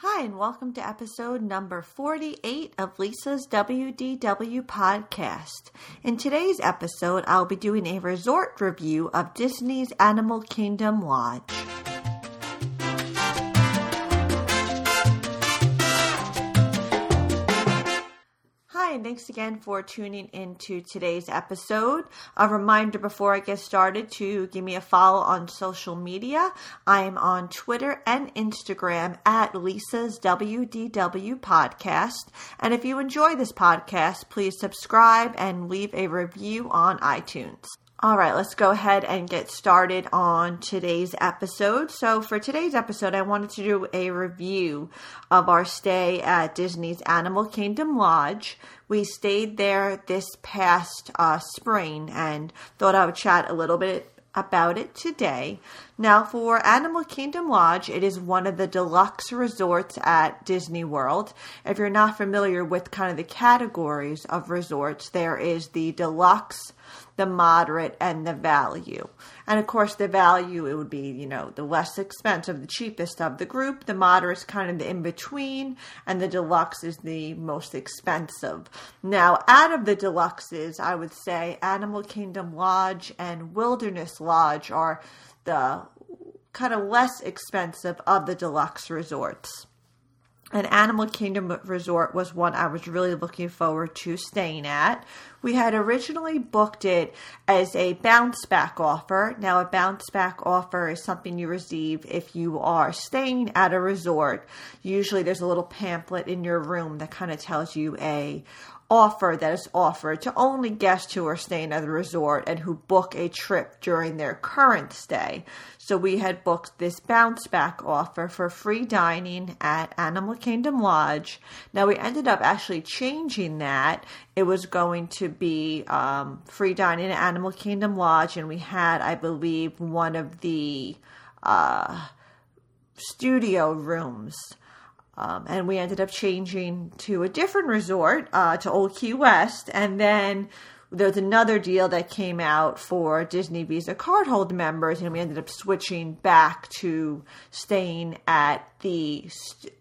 Hi, and welcome to episode number 48 of Lisa's WDW podcast. In today's episode, I'll be doing a resort review of Disney's Animal Kingdom Lodge. Thanks again for tuning into today's episode. A reminder before I get started to give me a follow on social media. I am on Twitter and Instagram at Lisa's WDW Podcast. And if you enjoy this podcast, please subscribe and leave a review on iTunes. All right, let's go ahead and get started on today's episode. So, for today's episode, I wanted to do a review of our stay at Disney's Animal Kingdom Lodge. We stayed there this past uh, spring and thought I would chat a little bit about it today. Now, for Animal Kingdom Lodge, it is one of the deluxe resorts at Disney World. If you're not familiar with kind of the categories of resorts, there is the deluxe the moderate, and the value. And of course, the value, it would be, you know, the less expensive, the cheapest of the group. The moderate is kind of the in between, and the deluxe is the most expensive. Now, out of the deluxes, I would say Animal Kingdom Lodge and Wilderness Lodge are the kind of less expensive of the deluxe resorts an Animal Kingdom resort was one I was really looking forward to staying at. We had originally booked it as a bounce back offer. Now, a bounce back offer is something you receive if you are staying at a resort. Usually, there's a little pamphlet in your room that kind of tells you a offer that is offered to only guests who are staying at the resort and who book a trip during their current stay. So we had booked this bounce back offer for free dining at Animal Kingdom Lodge. Now we ended up actually changing that. It was going to be um, free dining at Animal Kingdom Lodge, and we had, I believe, one of the uh, studio rooms um, and we ended up changing to a different resort, uh, to Old Key West. And then there's another deal that came out for Disney Visa cardholder members, and we ended up switching back to staying at the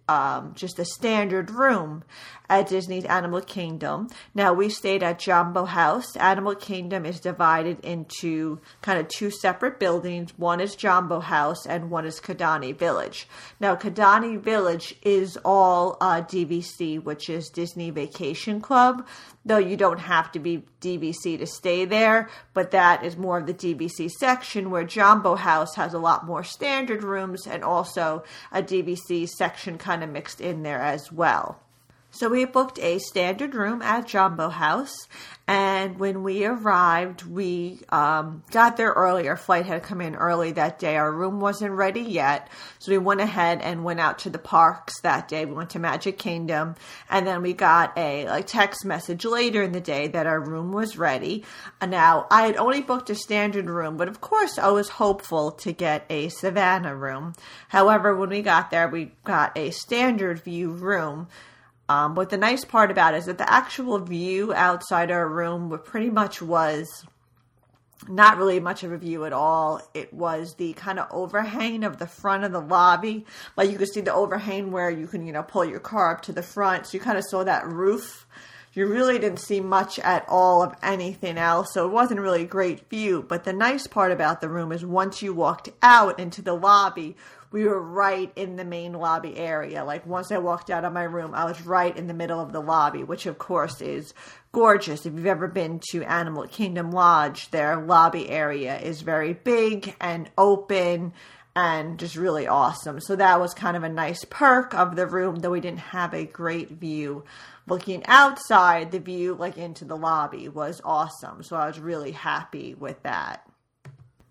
um, just a standard room at Disney's Animal Kingdom. Now we stayed at Jambo House. Animal Kingdom is divided into kind of two separate buildings. One is Jambo House and one is Kidani Village. Now Kidani Village is all uh, DVC, which is Disney Vacation Club. Though you don't have to be DVC to stay there, but that is more of the DVC section where Jambo House has a lot more standard rooms and also a DVC ABC section kind of mixed in there as well. So we booked a standard room at Jambo House, and when we arrived, we um, got there early. Our flight had come in early that day. Our room wasn't ready yet, so we went ahead and went out to the parks that day. We went to Magic Kingdom, and then we got a like text message later in the day that our room was ready. Now I had only booked a standard room, but of course I was hopeful to get a Savannah room. However, when we got there, we got a standard view room um, but the nice part about it is that the actual view outside our room pretty much was not really much of a view at all. It was the kind of overhang of the front of the lobby. Like you could see the overhang where you can, you know, pull your car up to the front. So you kind of saw that roof. You really didn't see much at all of anything else. So it wasn't really a great view. But the nice part about the room is once you walked out into the lobby, we were right in the main lobby area. Like once I walked out of my room, I was right in the middle of the lobby, which of course is gorgeous. If you've ever been to Animal Kingdom Lodge, their lobby area is very big and open and just really awesome. So that was kind of a nice perk of the room, though we didn't have a great view. Looking outside, the view like into the lobby was awesome. So I was really happy with that.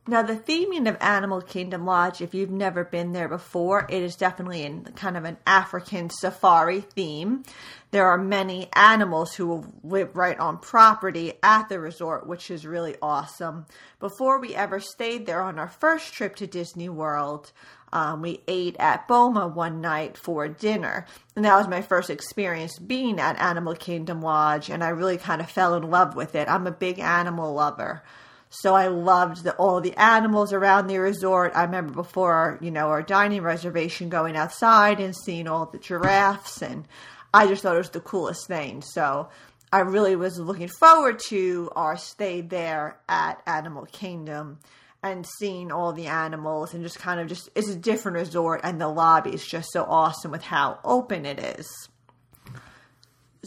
Now, the theming of Animal Kingdom Lodge, if you've never been there before, it is definitely in kind of an African safari theme. There are many animals who live right on property at the resort, which is really awesome. Before we ever stayed there on our first trip to Disney World, um, we ate at Boma one night for dinner. And that was my first experience being at Animal Kingdom Lodge, and I really kind of fell in love with it. I'm a big animal lover. So I loved the, all the animals around the resort. I remember before, you know, our dining reservation going outside and seeing all the giraffes and I just thought it was the coolest thing. So I really was looking forward to our stay there at Animal Kingdom and seeing all the animals and just kind of just it's a different resort and the lobby is just so awesome with how open it is.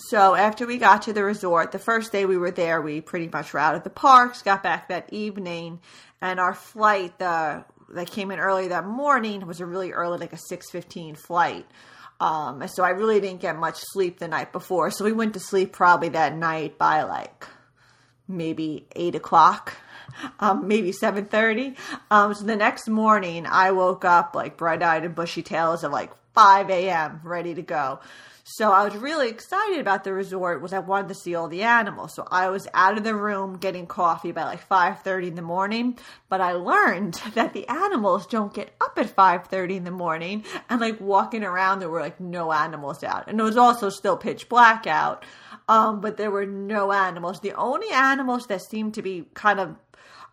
So after we got to the resort, the first day we were there, we pretty much were out at the parks, got back that evening, and our flight the that came in early that morning was a really early, like a six fifteen flight. Um, so I really didn't get much sleep the night before. So we went to sleep probably that night by like maybe eight o'clock, um, maybe seven thirty. Um, so the next morning I woke up like bright eyed and bushy tails at like five a.m. ready to go. So I was really excited about the resort was I wanted to see all the animals. So I was out of the room getting coffee by like 5:30 in the morning, but I learned that the animals don't get up at 5:30 in the morning and like walking around there were like no animals out. And it was also still pitch black out. Um, but there were no animals. The only animals that seemed to be kind of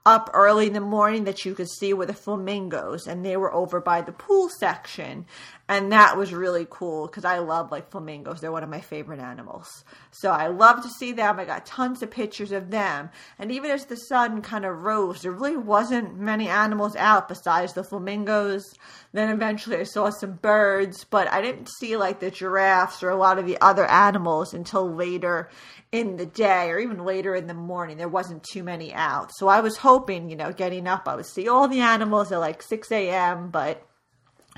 up early in the morning that you could see were the flamingos and they were over by the pool section and that was really cool because i love like flamingos they're one of my favorite animals so i love to see them i got tons of pictures of them and even as the sun kind of rose there really wasn't many animals out besides the flamingos then eventually i saw some birds but i didn't see like the giraffes or a lot of the other animals until later in the day or even later in the morning. There wasn't too many out. So I was hoping, you know, getting up, I would see all the animals at like 6 a.m., but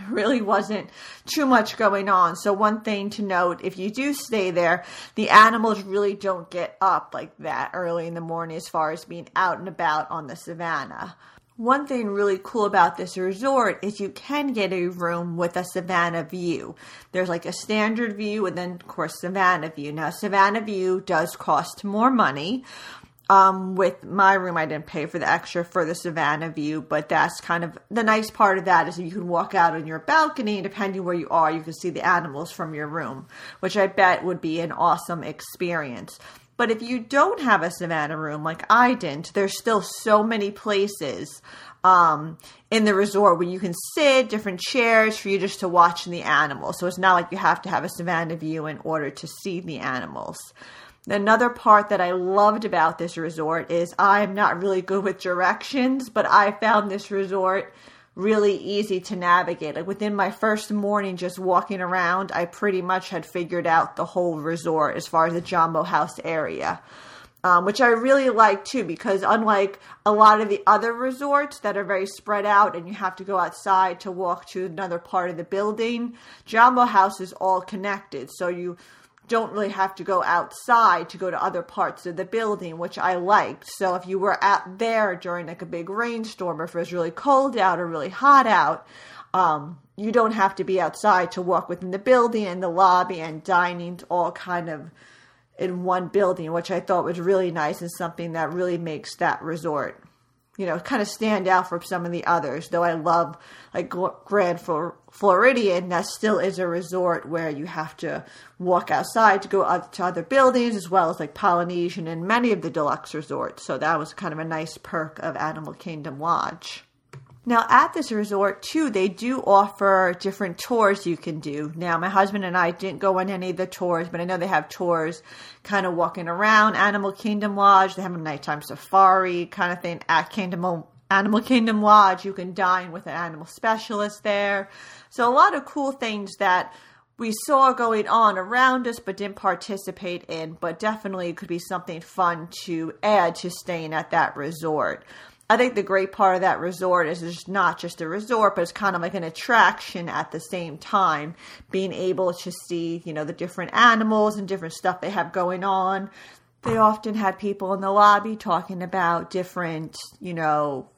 really wasn't too much going on. So one thing to note, if you do stay there, the animals really don't get up like that early in the morning as far as being out and about on the savannah. One thing really cool about this resort is you can get a room with a Savannah view. There's like a standard view and then, of course, Savannah view. Now, Savannah view does cost more money. Um, with my room, I didn't pay for the extra for the Savannah view, but that's kind of the nice part of that is you can walk out on your balcony, depending where you are, you can see the animals from your room, which I bet would be an awesome experience. But if you don't have a Savannah room like I didn't, there's still so many places um, in the resort where you can sit, different chairs for you just to watch the animals. So it's not like you have to have a Savannah view in order to see the animals. Another part that I loved about this resort is I'm not really good with directions, but I found this resort really easy to navigate. Like within my first morning just walking around, I pretty much had figured out the whole resort as far as the Jambo House area. Um, which I really like too, because unlike a lot of the other resorts that are very spread out and you have to go outside to walk to another part of the building, Jambo House is all connected. So you don't really have to go outside to go to other parts of the building, which I liked. So if you were out there during like a big rainstorm or if it was really cold out or really hot out, um, you don't have to be outside to walk within the building and the lobby and dining all kind of in one building, which I thought was really nice and something that really makes that resort you know, kind of stand out from some of the others. Though I love like Grand Floridian, that still is a resort where you have to walk outside to go out to other buildings, as well as like Polynesian and many of the deluxe resorts. So that was kind of a nice perk of Animal Kingdom Lodge. Now, at this resort, too, they do offer different tours you can do. Now, my husband and I didn't go on any of the tours, but I know they have tours kind of walking around Animal Kingdom Lodge. They have a nighttime safari kind of thing at Kingdom Animal Kingdom Lodge. You can dine with an animal specialist there. So, a lot of cool things that we saw going on around us but didn't participate in, but definitely could be something fun to add to staying at that resort. I think the great part of that resort is it's not just a resort, but it's kind of like an attraction at the same time. Being able to see, you know, the different animals and different stuff they have going on. They often had people in the lobby talking about different, you know,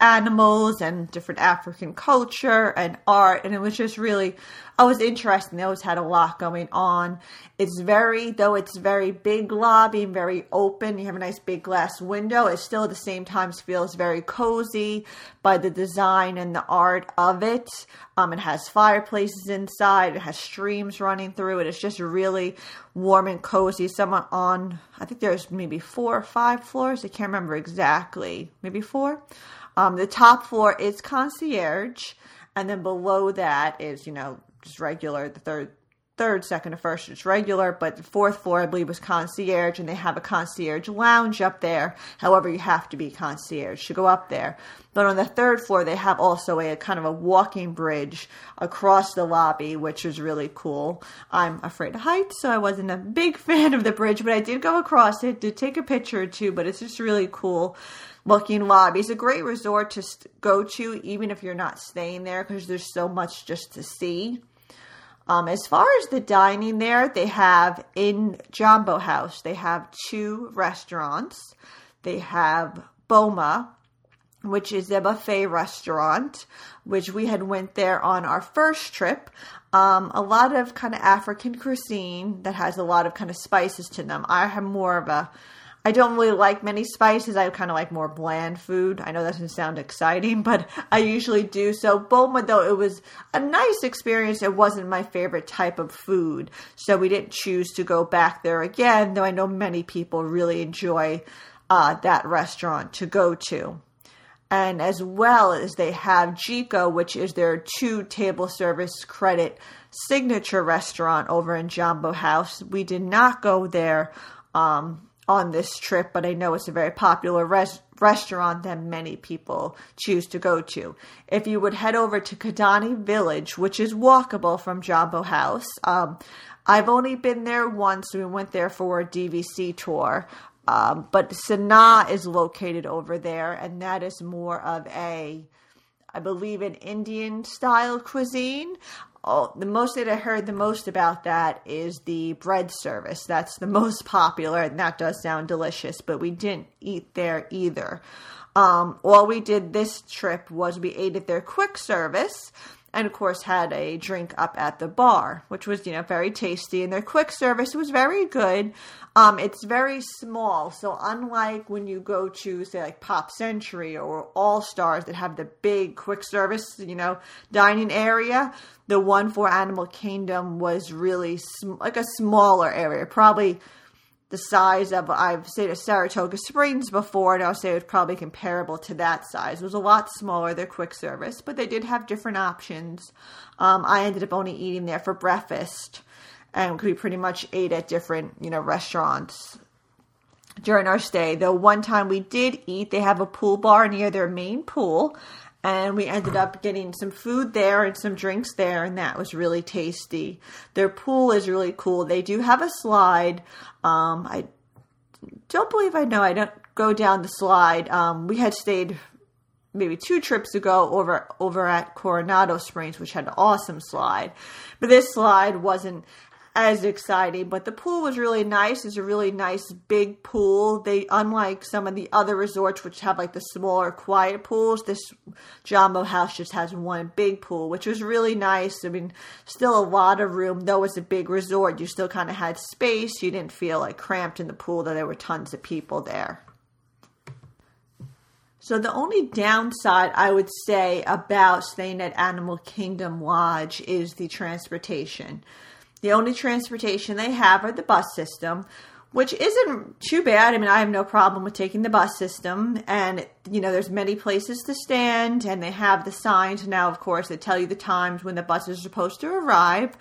animals and different African culture and art. And it was just really, I was interested. They always had a lot going on. It's very, though it's very big lobby very open. You have a nice big glass window. It still at the same time feels very cozy by the design and the art of it. Um, it has fireplaces inside. It has streams running through it. It's just really warm and cozy. Someone on, I think there's maybe four or five floors. I can't remember exactly. Maybe four. Um, the top floor is concierge, and then below that is, you know, just regular. The third, third, second, and first is regular, but the fourth floor, I believe, was concierge, and they have a concierge lounge up there. However, you have to be concierge to go up there. But on the third floor, they have also a, a kind of a walking bridge across the lobby, which is really cool. I'm afraid of heights, so I wasn't a big fan of the bridge, but I did go across it, did take a picture or two, but it's just really cool looking lobby. It's a great resort to go to, even if you're not staying there, because there's so much just to see. Um, as far as the dining there, they have in Jambo House, they have two restaurants. They have Boma, which is a buffet restaurant, which we had went there on our first trip. Um, a lot of kind of African cuisine that has a lot of kind of spices to them. I have more of a I don't really like many spices. I kind of like more bland food. I know that doesn't sound exciting, but I usually do. So Boma, though, it was a nice experience. It wasn't my favorite type of food. So we didn't choose to go back there again, though I know many people really enjoy uh, that restaurant to go to. And as well as they have Jiko, which is their two table service credit signature restaurant over in Jambo House. We did not go there. Um, on this trip, but I know it's a very popular res- restaurant that many people choose to go to. If you would head over to Kidani Village, which is walkable from Jambo House, um, I've only been there once. We went there for a DVC tour. Um, but Sanaa is located over there, and that is more of a, I believe, an Indian style cuisine oh, the most that I heard the most about that is the bread service. That's the most popular, and that does sound delicious. But we didn't eat there either. Um, all we did this trip was we ate at their quick service, and of course had a drink up at the bar, which was you know very tasty. And their quick service was very good. Um, it's very small, so unlike when you go to say like Pop Century or All Stars that have the big quick service, you know, dining area, the one for Animal Kingdom was really sm- like a smaller area, probably the size of I've stayed at Saratoga Springs before, and I'll say it was probably comparable to that size. It was a lot smaller, their quick service, but they did have different options. Um, I ended up only eating there for breakfast, and we pretty much ate at different, you know, restaurants during our stay. Though one time we did eat, they have a pool bar near their main pool, and we ended up getting some food there and some drinks there and that was really tasty. Their pool is really cool. They do have a slide. Um, i don't believe i know. I don't go down the slide. Um, we had stayed maybe two trips ago over over at coronado springs which had an awesome slide. But this slide wasn't as exciting, but the pool was really nice. It's a really nice big pool. They, unlike some of the other resorts which have like the smaller, quiet pools, this Jambo House just has one big pool, which was really nice. I mean, still a lot of room, though it's a big resort. You still kind of had space. You didn't feel like cramped in the pool, though there were tons of people there. So the only downside I would say about staying at Animal Kingdom Lodge is the transportation. The only transportation they have are the bus system, which isn't too bad. I mean, I have no problem with taking the bus system, and you know, there's many places to stand, and they have the signs now. Of course, that tell you the times when the bus is supposed to arrive.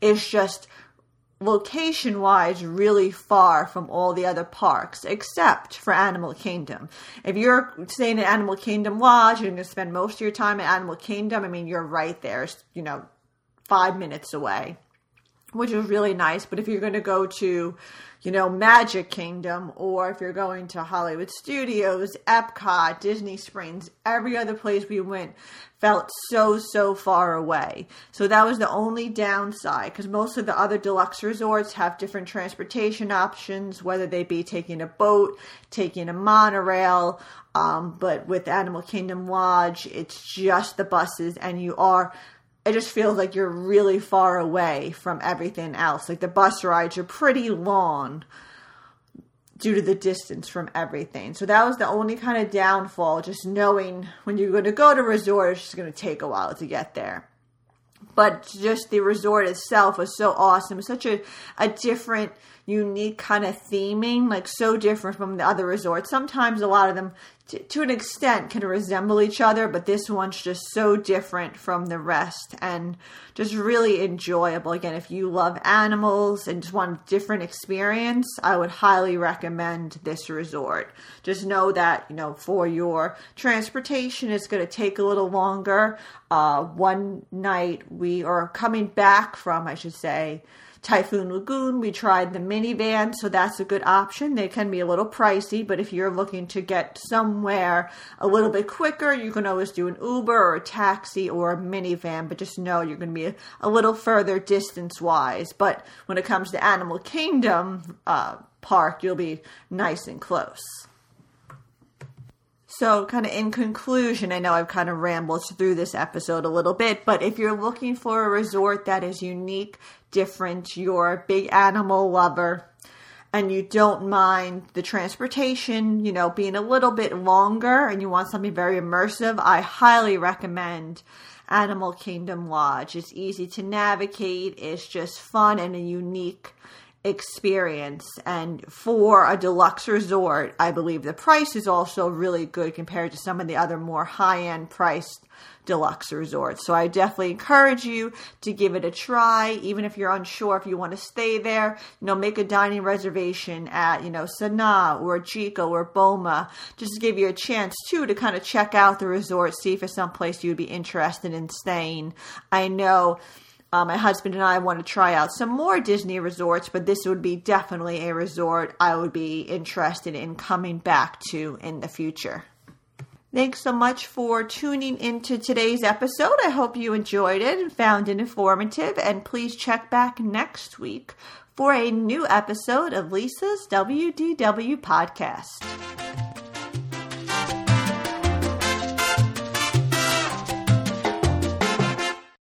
It's just location wise really far from all the other parks except for Animal Kingdom. If you're staying at Animal Kingdom Lodge, you're going to spend most of your time at Animal Kingdom. I mean, you're right there, you know, five minutes away which is really nice. But if you're going to go to, you know, Magic Kingdom, or if you're going to Hollywood Studios, Epcot, Disney Springs, every other place we went felt so, so far away. So that was the only downside because most of the other deluxe resorts have different transportation options, whether they be taking a boat, taking a monorail. Um, but with Animal Kingdom Lodge, it's just the buses, and you are it just feels like you're really far away from everything else. Like the bus rides are pretty long due to the distance from everything. So that was the only kind of downfall, just knowing when you're going to go to resort, it's just going to take a while to get there. But just the resort itself was so awesome. Such a, a different unique kind of theming, like so different from the other resorts. Sometimes a lot of them, t- to an extent, can resemble each other, but this one's just so different from the rest and just really enjoyable. Again, if you love animals and just want a different experience, I would highly recommend this resort. Just know that, you know, for your transportation, it's going to take a little longer. Uh, one night we are coming back from, I should say, Typhoon Lagoon, we tried the minivan, so that's a good option. They can be a little pricey, but if you're looking to get somewhere a little bit quicker, you can always do an Uber or a taxi or a minivan, but just know you're going to be a, a little further distance wise. But when it comes to Animal Kingdom uh, Park, you'll be nice and close. So, kind of in conclusion, I know I've kind of rambled through this episode a little bit, but if you're looking for a resort that is unique, different, you're a big animal lover, and you don't mind the transportation, you know, being a little bit longer and you want something very immersive, I highly recommend Animal Kingdom Lodge. It's easy to navigate, it's just fun and a unique experience. And for a deluxe resort, I believe the price is also really good compared to some of the other more high end priced deluxe resorts. So I definitely encourage you to give it a try, even if you're unsure if you want to stay there. You know, make a dining reservation at, you know, Sanaa or Jiko or Boma, just to give you a chance too to kind of check out the resort, see if it's someplace you'd be interested in staying. I know uh, my husband and I want to try out some more Disney resorts, but this would be definitely a resort I would be interested in coming back to in the future. Thanks so much for tuning into today's episode. I hope you enjoyed it and found it informative. And please check back next week for a new episode of Lisa's WDW podcast.